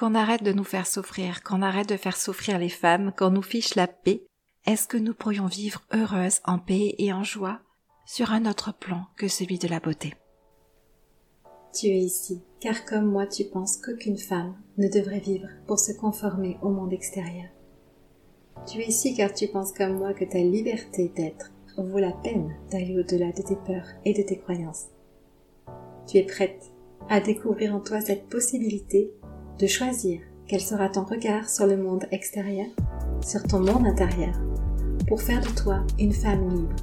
qu'on arrête de nous faire souffrir, qu'on arrête de faire souffrir les femmes, qu'on nous fiche la paix, est-ce que nous pourrions vivre heureuses, en paix et en joie, sur un autre plan que celui de la beauté? Tu es ici, car comme moi tu penses qu'aucune femme ne devrait vivre pour se conformer au monde extérieur. Tu es ici car tu penses comme moi que ta liberté d'être vaut la peine d'aller au-delà de tes peurs et de tes croyances. Tu es prête à découvrir en toi cette possibilité de choisir quel sera ton regard sur le monde extérieur, sur ton monde intérieur, pour faire de toi une femme libre.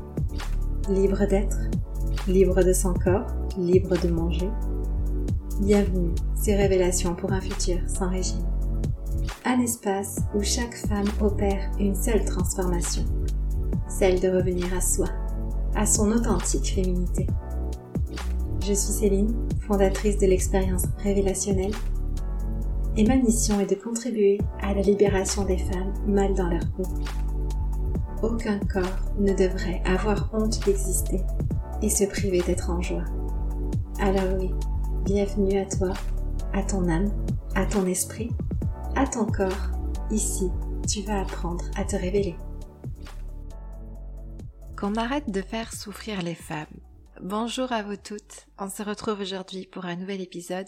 Libre d'être, libre de son corps, libre de manger. Bienvenue ces révélations pour un futur sans régime. Un espace où chaque femme opère une seule transformation, celle de revenir à soi, à son authentique féminité. Je suis Céline, fondatrice de l'expérience révélationnelle, et ma mission est de contribuer à la libération des femmes mal dans leur peau. Aucun corps ne devrait avoir honte d'exister et se priver d'être en joie. Alors oui, bienvenue à toi, à ton âme, à ton esprit, à ton corps. Ici, tu vas apprendre à te révéler. Qu'on arrête de faire souffrir les femmes Bonjour à vous toutes, on se retrouve aujourd'hui pour un nouvel épisode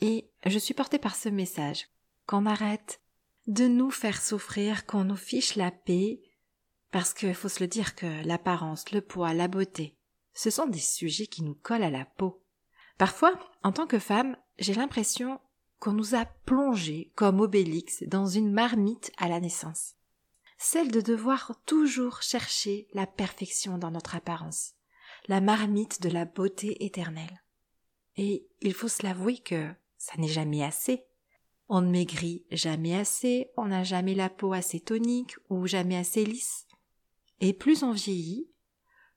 et je suis portée par ce message qu'on arrête de nous faire souffrir, qu'on nous fiche la paix, parce qu'il faut se le dire que l'apparence, le poids, la beauté, ce sont des sujets qui nous collent à la peau. Parfois, en tant que femme, j'ai l'impression qu'on nous a plongés comme Obélix dans une marmite à la naissance. Celle de devoir toujours chercher la perfection dans notre apparence la marmite de la beauté éternelle. Et il faut se l'avouer que ça n'est jamais assez. On ne maigrit jamais assez, on n'a jamais la peau assez tonique ou jamais assez lisse. Et plus on vieillit,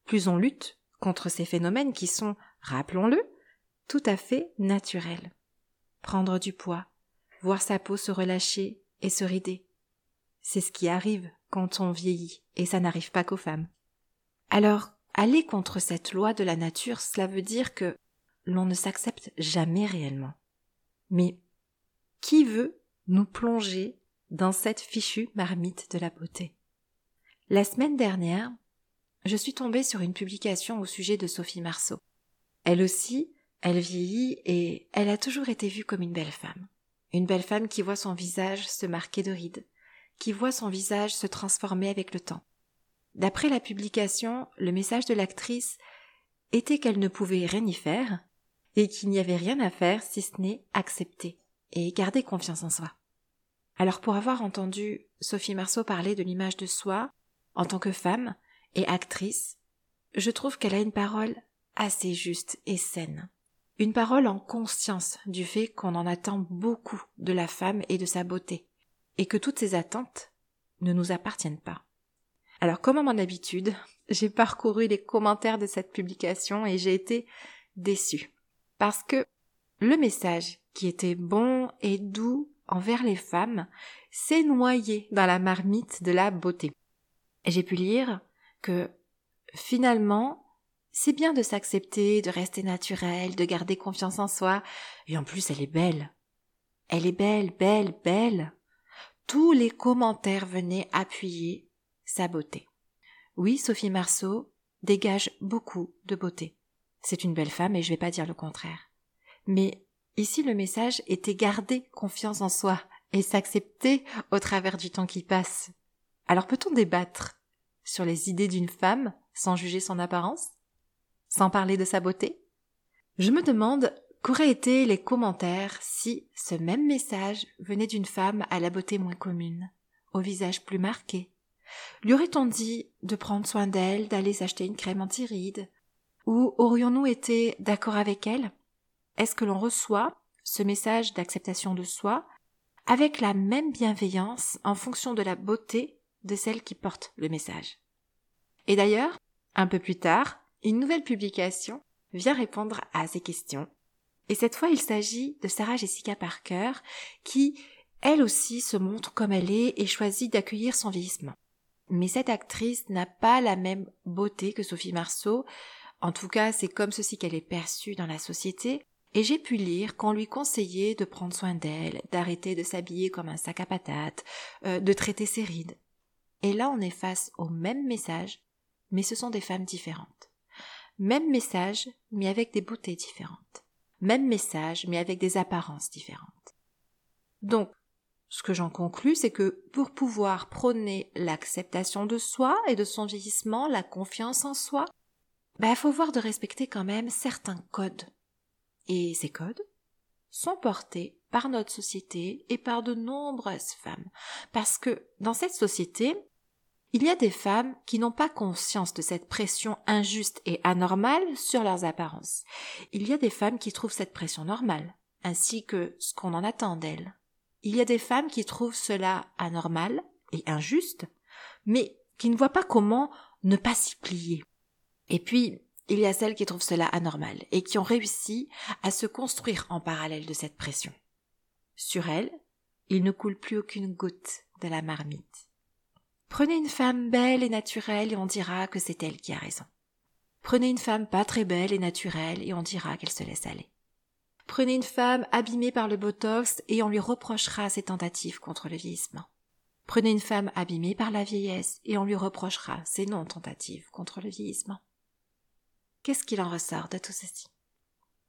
plus on lutte contre ces phénomènes qui sont, rappelons-le, tout à fait naturels. Prendre du poids, voir sa peau se relâcher et se rider. C'est ce qui arrive quand on vieillit, et ça n'arrive pas qu'aux femmes. Alors, Aller contre cette loi de la nature, cela veut dire que l'on ne s'accepte jamais réellement. Mais qui veut nous plonger dans cette fichue marmite de la beauté? La semaine dernière, je suis tombée sur une publication au sujet de Sophie Marceau. Elle aussi, elle vieillit et elle a toujours été vue comme une belle femme. Une belle femme qui voit son visage se marquer de rides, qui voit son visage se transformer avec le temps. D'après la publication, le message de l'actrice était qu'elle ne pouvait rien y faire et qu'il n'y avait rien à faire si ce n'est accepter et garder confiance en soi. Alors pour avoir entendu Sophie Marceau parler de l'image de soi en tant que femme et actrice, je trouve qu'elle a une parole assez juste et saine. Une parole en conscience du fait qu'on en attend beaucoup de la femme et de sa beauté, et que toutes ces attentes ne nous appartiennent pas. Alors, comme à mon habitude, j'ai parcouru les commentaires de cette publication et j'ai été déçue. Parce que le message, qui était bon et doux envers les femmes, s'est noyé dans la marmite de la beauté. J'ai pu lire que finalement, c'est bien de s'accepter, de rester naturel, de garder confiance en soi, et en plus elle est belle. Elle est belle, belle, belle. Tous les commentaires venaient appuyer sa beauté. Oui, Sophie Marceau dégage beaucoup de beauté. C'est une belle femme et je vais pas dire le contraire. Mais ici le message était garder confiance en soi et s'accepter au travers du temps qui passe. Alors peut-on débattre sur les idées d'une femme sans juger son apparence? Sans parler de sa beauté? Je me demande qu'auraient été les commentaires si ce même message venait d'une femme à la beauté moins commune, au visage plus marqué, lui aurait-on dit de prendre soin d'elle, d'aller s'acheter une crème anti-rides Ou aurions-nous été d'accord avec elle? Est-ce que l'on reçoit ce message d'acceptation de soi avec la même bienveillance en fonction de la beauté de celle qui porte le message? Et d'ailleurs, un peu plus tard, une nouvelle publication vient répondre à ces questions. Et cette fois, il s'agit de Sarah Jessica Parker qui, elle aussi, se montre comme elle est et choisit d'accueillir son vieillissement. Mais cette actrice n'a pas la même beauté que Sophie Marceau. En tout cas, c'est comme ceci qu'elle est perçue dans la société. et j'ai pu lire qu'on lui conseillait de prendre soin d'elle, d'arrêter de s'habiller comme un sac à patates, euh, de traiter ses rides. Et là on est face au même message, mais ce sont des femmes différentes. Même message, mais avec des beautés différentes. Même message, mais avec des apparences différentes. Donc, ce que j'en conclus, c'est que pour pouvoir prôner l'acceptation de soi et de son vieillissement, la confiance en soi, bah, faut voir de respecter quand même certains codes. Et ces codes sont portés par notre société et par de nombreuses femmes. Parce que dans cette société, il y a des femmes qui n'ont pas conscience de cette pression injuste et anormale sur leurs apparences. Il y a des femmes qui trouvent cette pression normale, ainsi que ce qu'on en attend d'elles. Il y a des femmes qui trouvent cela anormal et injuste, mais qui ne voient pas comment ne pas s'y plier. Et puis, il y a celles qui trouvent cela anormal et qui ont réussi à se construire en parallèle de cette pression. Sur elles, il ne coule plus aucune goutte de la marmite. Prenez une femme belle et naturelle et on dira que c'est elle qui a raison. Prenez une femme pas très belle et naturelle et on dira qu'elle se laisse aller. Prenez une femme abîmée par le botox et on lui reprochera ses tentatives contre le vieillissement. Prenez une femme abîmée par la vieillesse et on lui reprochera ses non-tentatives contre le vieillissement. Qu'est-ce qu'il en ressort de tout ceci?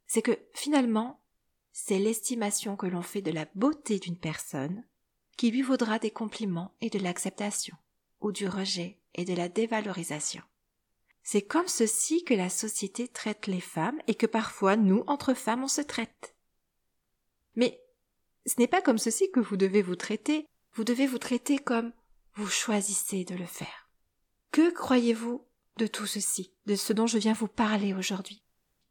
C'est que finalement, c'est l'estimation que l'on fait de la beauté d'une personne qui lui vaudra des compliments et de l'acceptation, ou du rejet et de la dévalorisation. C'est comme ceci que la société traite les femmes et que parfois nous, entre femmes, on se traite. Mais ce n'est pas comme ceci que vous devez vous traiter, vous devez vous traiter comme vous choisissez de le faire. Que croyez-vous de tout ceci, de ce dont je viens vous parler aujourd'hui.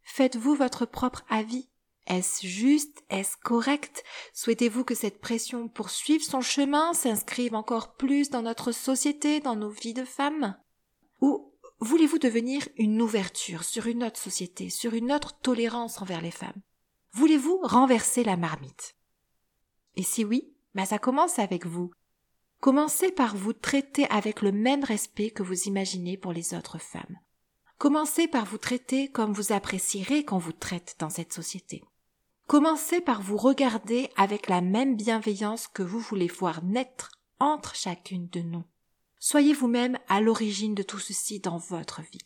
Faites-vous votre propre avis. Est-ce juste? Est-ce correct? Souhaitez-vous que cette pression poursuive son chemin, s'inscrive encore plus dans notre société, dans nos vies de femmes? Ou Voulez-vous devenir une ouverture sur une autre société, sur une autre tolérance envers les femmes? Voulez-vous renverser la marmite? Et si oui, bah ça commence avec vous. Commencez par vous traiter avec le même respect que vous imaginez pour les autres femmes. Commencez par vous traiter comme vous apprécierez qu'on vous traite dans cette société. Commencez par vous regarder avec la même bienveillance que vous voulez voir naître entre chacune de nous. Soyez vous-même à l'origine de tout ceci dans votre vie.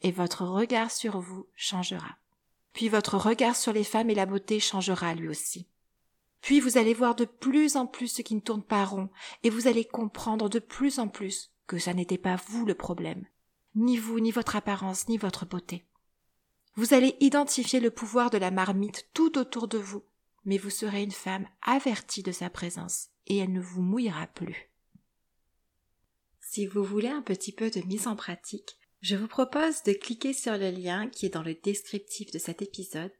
Et votre regard sur vous changera. Puis votre regard sur les femmes et la beauté changera lui aussi. Puis vous allez voir de plus en plus ce qui ne tourne pas rond, et vous allez comprendre de plus en plus que ça n'était pas vous le problème, ni vous, ni votre apparence, ni votre beauté. Vous allez identifier le pouvoir de la marmite tout autour de vous, mais vous serez une femme avertie de sa présence, et elle ne vous mouillera plus. Si vous voulez un petit peu de mise en pratique, je vous propose de cliquer sur le lien qui est dans le descriptif de cet épisode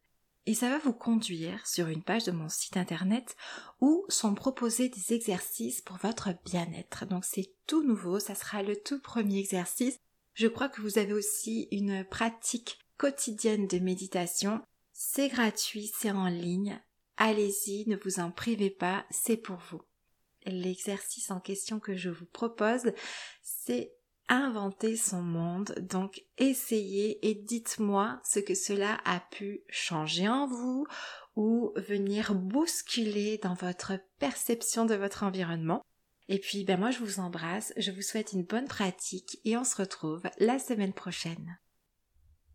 et ça va vous conduire sur une page de mon site internet où sont proposés des exercices pour votre bien-être. Donc c'est tout nouveau, ça sera le tout premier exercice. Je crois que vous avez aussi une pratique quotidienne de méditation. C'est gratuit, c'est en ligne. Allez-y, ne vous en privez pas, c'est pour vous l'exercice en question que je vous propose, c'est inventer son monde. Donc essayez et dites-moi ce que cela a pu changer en vous ou venir bousculer dans votre perception de votre environnement. Et puis ben moi je vous embrasse, je vous souhaite une bonne pratique et on se retrouve la semaine prochaine.